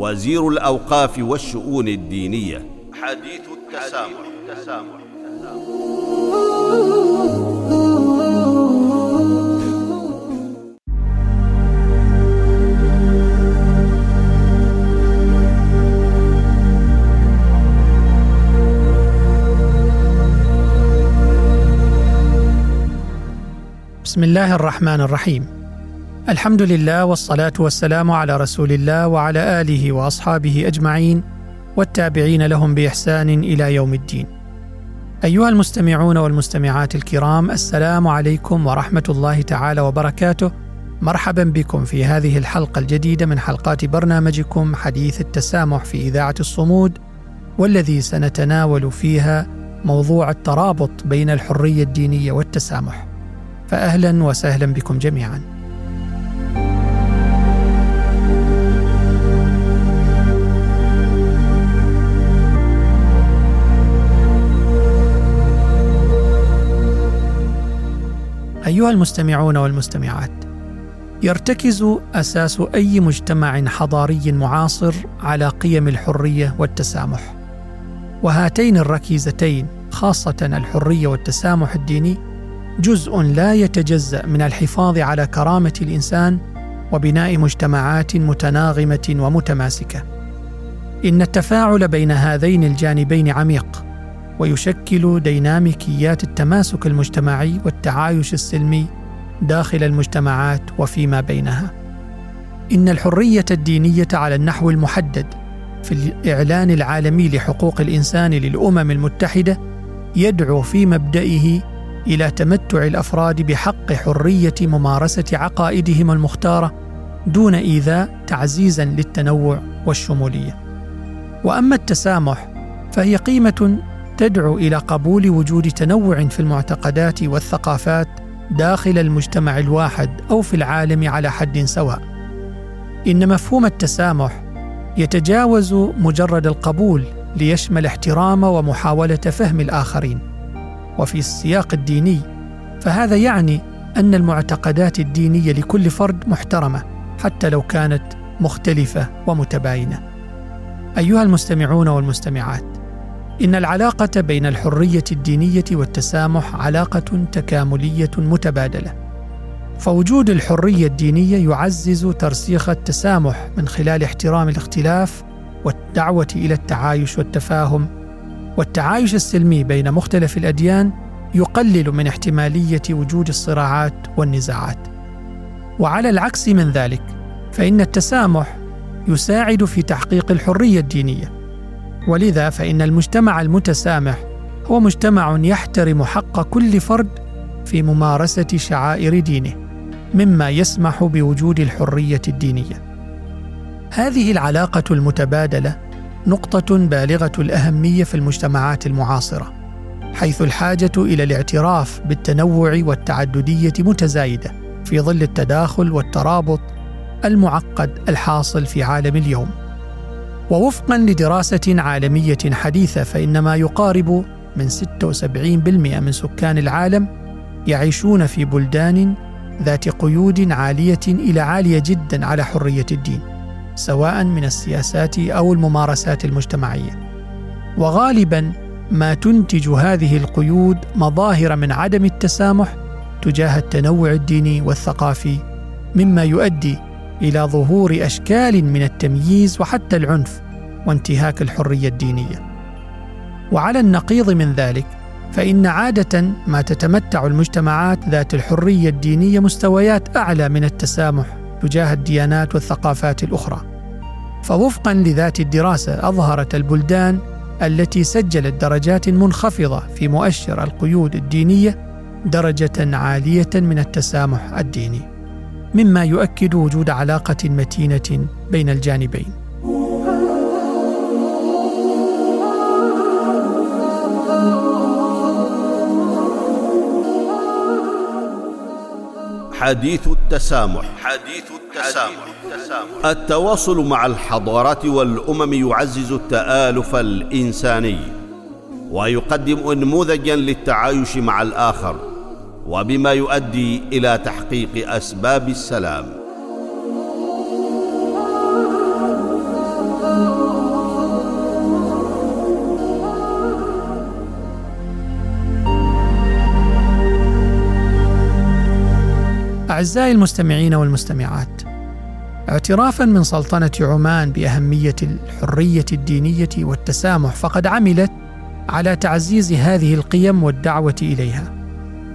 وزير الأوقاف والشؤون الدينية. حديث التسامح, التسامح. بسم الله الرحمن الرحيم. الحمد لله والصلاة والسلام على رسول الله وعلى آله وأصحابه أجمعين والتابعين لهم بإحسان إلى يوم الدين. أيها المستمعون والمستمعات الكرام السلام عليكم ورحمة الله تعالى وبركاته. مرحبا بكم في هذه الحلقة الجديدة من حلقات برنامجكم حديث التسامح في إذاعة الصمود والذي سنتناول فيها موضوع الترابط بين الحرية الدينية والتسامح. فاهلا وسهلا بكم جميعا. أيها المستمعون والمستمعات يرتكز أساس أي مجتمع حضاري معاصر على قيم الحرية والتسامح. وهاتين الركيزتين خاصة الحرية والتسامح الديني جزء لا يتجزأ من الحفاظ على كرامة الإنسان وبناء مجتمعات متناغمة ومتماسكة. إن التفاعل بين هذين الجانبين عميق. ويشكل ديناميكيات التماسك المجتمعي والتعايش السلمي داخل المجتمعات وفيما بينها. إن الحرية الدينية على النحو المحدد في الإعلان العالمي لحقوق الإنسان للأمم المتحدة يدعو في مبدئه إلى تمتع الأفراد بحق حرية ممارسة عقائدهم المختارة دون إيذاء تعزيزا للتنوع والشمولية. وأما التسامح فهي قيمة تدعو إلى قبول وجود تنوع في المعتقدات والثقافات داخل المجتمع الواحد أو في العالم على حد سواء. إن مفهوم التسامح يتجاوز مجرد القبول ليشمل احترام ومحاولة فهم الآخرين. وفي السياق الديني فهذا يعني أن المعتقدات الدينية لكل فرد محترمة حتى لو كانت مختلفة ومتباينة. أيها المستمعون والمستمعات إن العلاقة بين الحرية الدينية والتسامح علاقة تكاملية متبادلة. فوجود الحرية الدينية يعزز ترسيخ التسامح من خلال احترام الاختلاف والدعوة إلى التعايش والتفاهم. والتعايش السلمي بين مختلف الأديان يقلل من احتمالية وجود الصراعات والنزاعات. وعلى العكس من ذلك فإن التسامح يساعد في تحقيق الحرية الدينية. ولذا فإن المجتمع المتسامح هو مجتمع يحترم حق كل فرد في ممارسة شعائر دينه مما يسمح بوجود الحرية الدينية. هذه العلاقة المتبادلة نقطة بالغة الأهمية في المجتمعات المعاصرة حيث الحاجة إلى الاعتراف بالتنوع والتعددية متزايدة في ظل التداخل والترابط المعقد الحاصل في عالم اليوم. ووفقا لدراسة عالمية حديثة فإن ما يقارب من 76% من سكان العالم يعيشون في بلدان ذات قيود عالية إلى عالية جدا على حرية الدين سواء من السياسات أو الممارسات المجتمعية. وغالبا ما تنتج هذه القيود مظاهر من عدم التسامح تجاه التنوع الديني والثقافي مما يؤدي إلى ظهور أشكال من التمييز وحتى العنف وانتهاك الحرية الدينية. وعلى النقيض من ذلك فإن عادة ما تتمتع المجتمعات ذات الحرية الدينية مستويات أعلى من التسامح تجاه الديانات والثقافات الأخرى. فوفقا لذات الدراسة أظهرت البلدان التي سجلت درجات منخفضة في مؤشر القيود الدينية درجة عالية من التسامح الديني. مما يؤكد وجود علاقة متينة بين الجانبين. حديث التسامح. حديث التسامح. التواصل مع الحضارات والأمم يعزز التآلف الإنساني ويقدم انموذجا للتعايش مع الآخر. وبما يؤدي إلى تحقيق أسباب السلام. أعزائي المستمعين والمستمعات اعترافا من سلطنة عمان بأهمية الحرية الدينية والتسامح فقد عملت على تعزيز هذه القيم والدعوة إليها.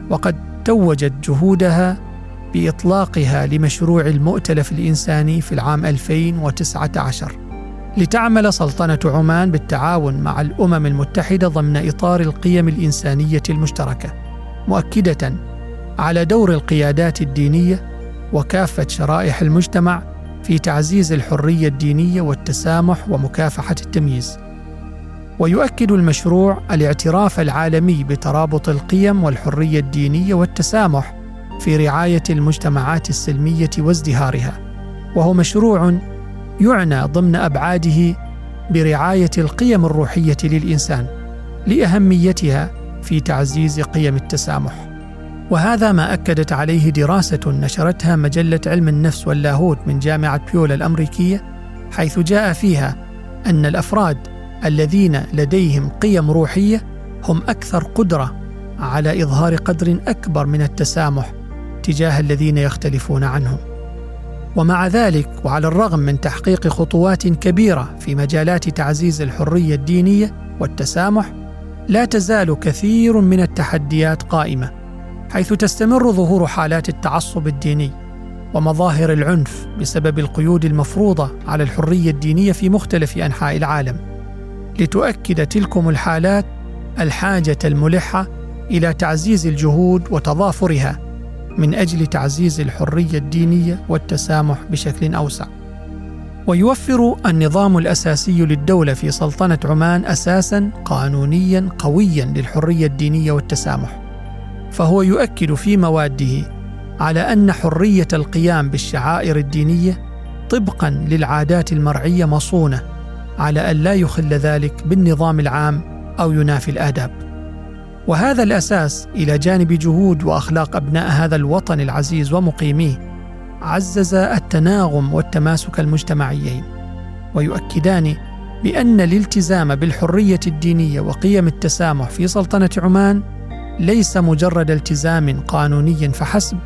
وقد توجت جهودها بإطلاقها لمشروع المؤتلف الإنساني في العام 2019 لتعمل سلطنة عمان بالتعاون مع الأمم المتحدة ضمن إطار القيم الإنسانية المشتركة مؤكدة على دور القيادات الدينية وكافة شرائح المجتمع في تعزيز الحرية الدينية والتسامح ومكافحة التمييز. ويؤكد المشروع الاعتراف العالمي بترابط القيم والحرية الدينية والتسامح في رعاية المجتمعات السلمية وازدهارها. وهو مشروع يعنى ضمن أبعاده برعاية القيم الروحية للإنسان لأهميتها في تعزيز قيم التسامح. وهذا ما أكدت عليه دراسة نشرتها مجلة علم النفس واللاهوت من جامعة بيولا الأمريكية حيث جاء فيها أن الأفراد الذين لديهم قيم روحية هم أكثر قدرة على إظهار قدر أكبر من التسامح تجاه الذين يختلفون عنهم. ومع ذلك وعلى الرغم من تحقيق خطوات كبيرة في مجالات تعزيز الحرية الدينية والتسامح، لا تزال كثير من التحديات قائمة حيث تستمر ظهور حالات التعصب الديني ومظاهر العنف بسبب القيود المفروضة على الحرية الدينية في مختلف أنحاء العالم لتؤكد تلكم الحالات الحاجة الملحة إلى تعزيز الجهود وتضافرها من أجل تعزيز الحرية الدينية والتسامح بشكل أوسع. ويوفر النظام الأساسي للدولة في سلطنة عمان أساسا قانونيا قويا للحرية الدينية والتسامح. فهو يؤكد في مواده على أن حرية القيام بالشعائر الدينية طبقا للعادات المرعية مصونة على أن لا يخل ذلك بالنظام العام أو ينافي الآداب. وهذا الأساس إلى جانب جهود وأخلاق أبناء هذا الوطن العزيز ومقيميه عزز التناغم والتماسك المجتمعيين ويؤكدان بأن الالتزام بالحرية الدينية وقيم التسامح في سلطنة عمان ليس مجرد التزام قانوني فحسب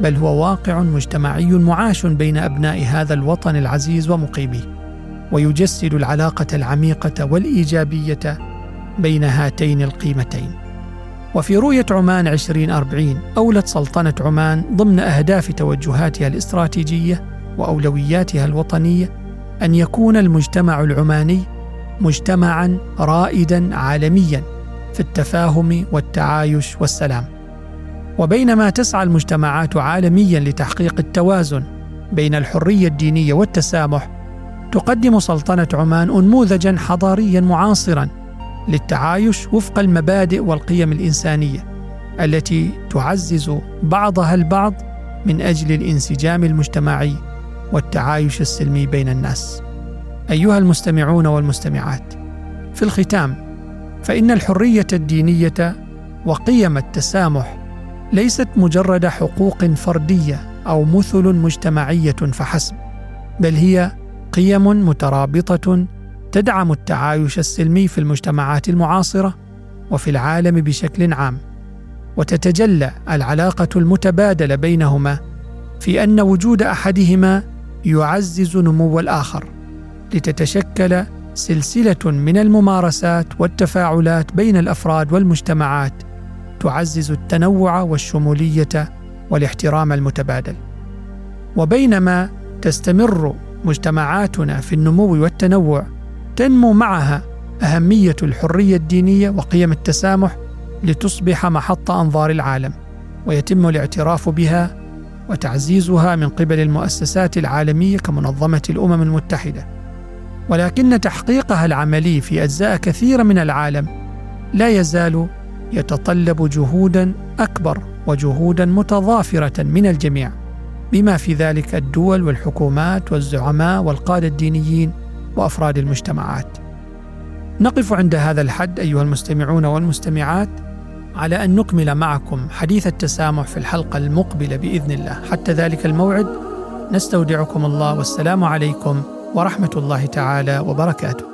بل هو واقع مجتمعي معاش بين أبناء هذا الوطن العزيز ومقيميه. ويجسد العلاقة العميقة والإيجابية بين هاتين القيمتين. وفي رؤية عمان 2040 أولت سلطنة عمان ضمن أهداف توجهاتها الاستراتيجية وأولوياتها الوطنية أن يكون المجتمع العماني مجتمعا رائدا عالميا في التفاهم والتعايش والسلام. وبينما تسعى المجتمعات عالميا لتحقيق التوازن بين الحرية الدينية والتسامح تقدم سلطنة عمان انموذجا حضاريا معاصرا للتعايش وفق المبادئ والقيم الإنسانية التي تعزز بعضها البعض من أجل الانسجام المجتمعي والتعايش السلمي بين الناس. أيها المستمعون والمستمعات في الختام فإن الحرية الدينية وقيم التسامح ليست مجرد حقوق فردية أو مثل مجتمعية فحسب بل هي قيم مترابطة تدعم التعايش السلمي في المجتمعات المعاصرة وفي العالم بشكل عام وتتجلى العلاقة المتبادلة بينهما في أن وجود أحدهما يعزز نمو الآخر لتتشكل سلسلة من الممارسات والتفاعلات بين الأفراد والمجتمعات تعزز التنوع والشمولية والاحترام المتبادل. وبينما تستمر مجتمعاتنا في النمو والتنوع تنمو معها أهمية الحرية الدينية وقيم التسامح لتصبح محط أنظار العالم ويتم الاعتراف بها وتعزيزها من قبل المؤسسات العالمية كمنظمة الأمم المتحدة. ولكن تحقيقها العملي في أجزاء كثيرة من العالم لا يزال يتطلب جهودا أكبر وجهودا متضافرة من الجميع. بما في ذلك الدول والحكومات والزعماء والقادة الدينيين وأفراد المجتمعات. نقف عند هذا الحد أيها المستمعون والمستمعات على أن نكمل معكم حديث التسامح في الحلقة المقبلة بإذن الله، حتى ذلك الموعد نستودعكم الله والسلام عليكم ورحمة الله تعالى وبركاته.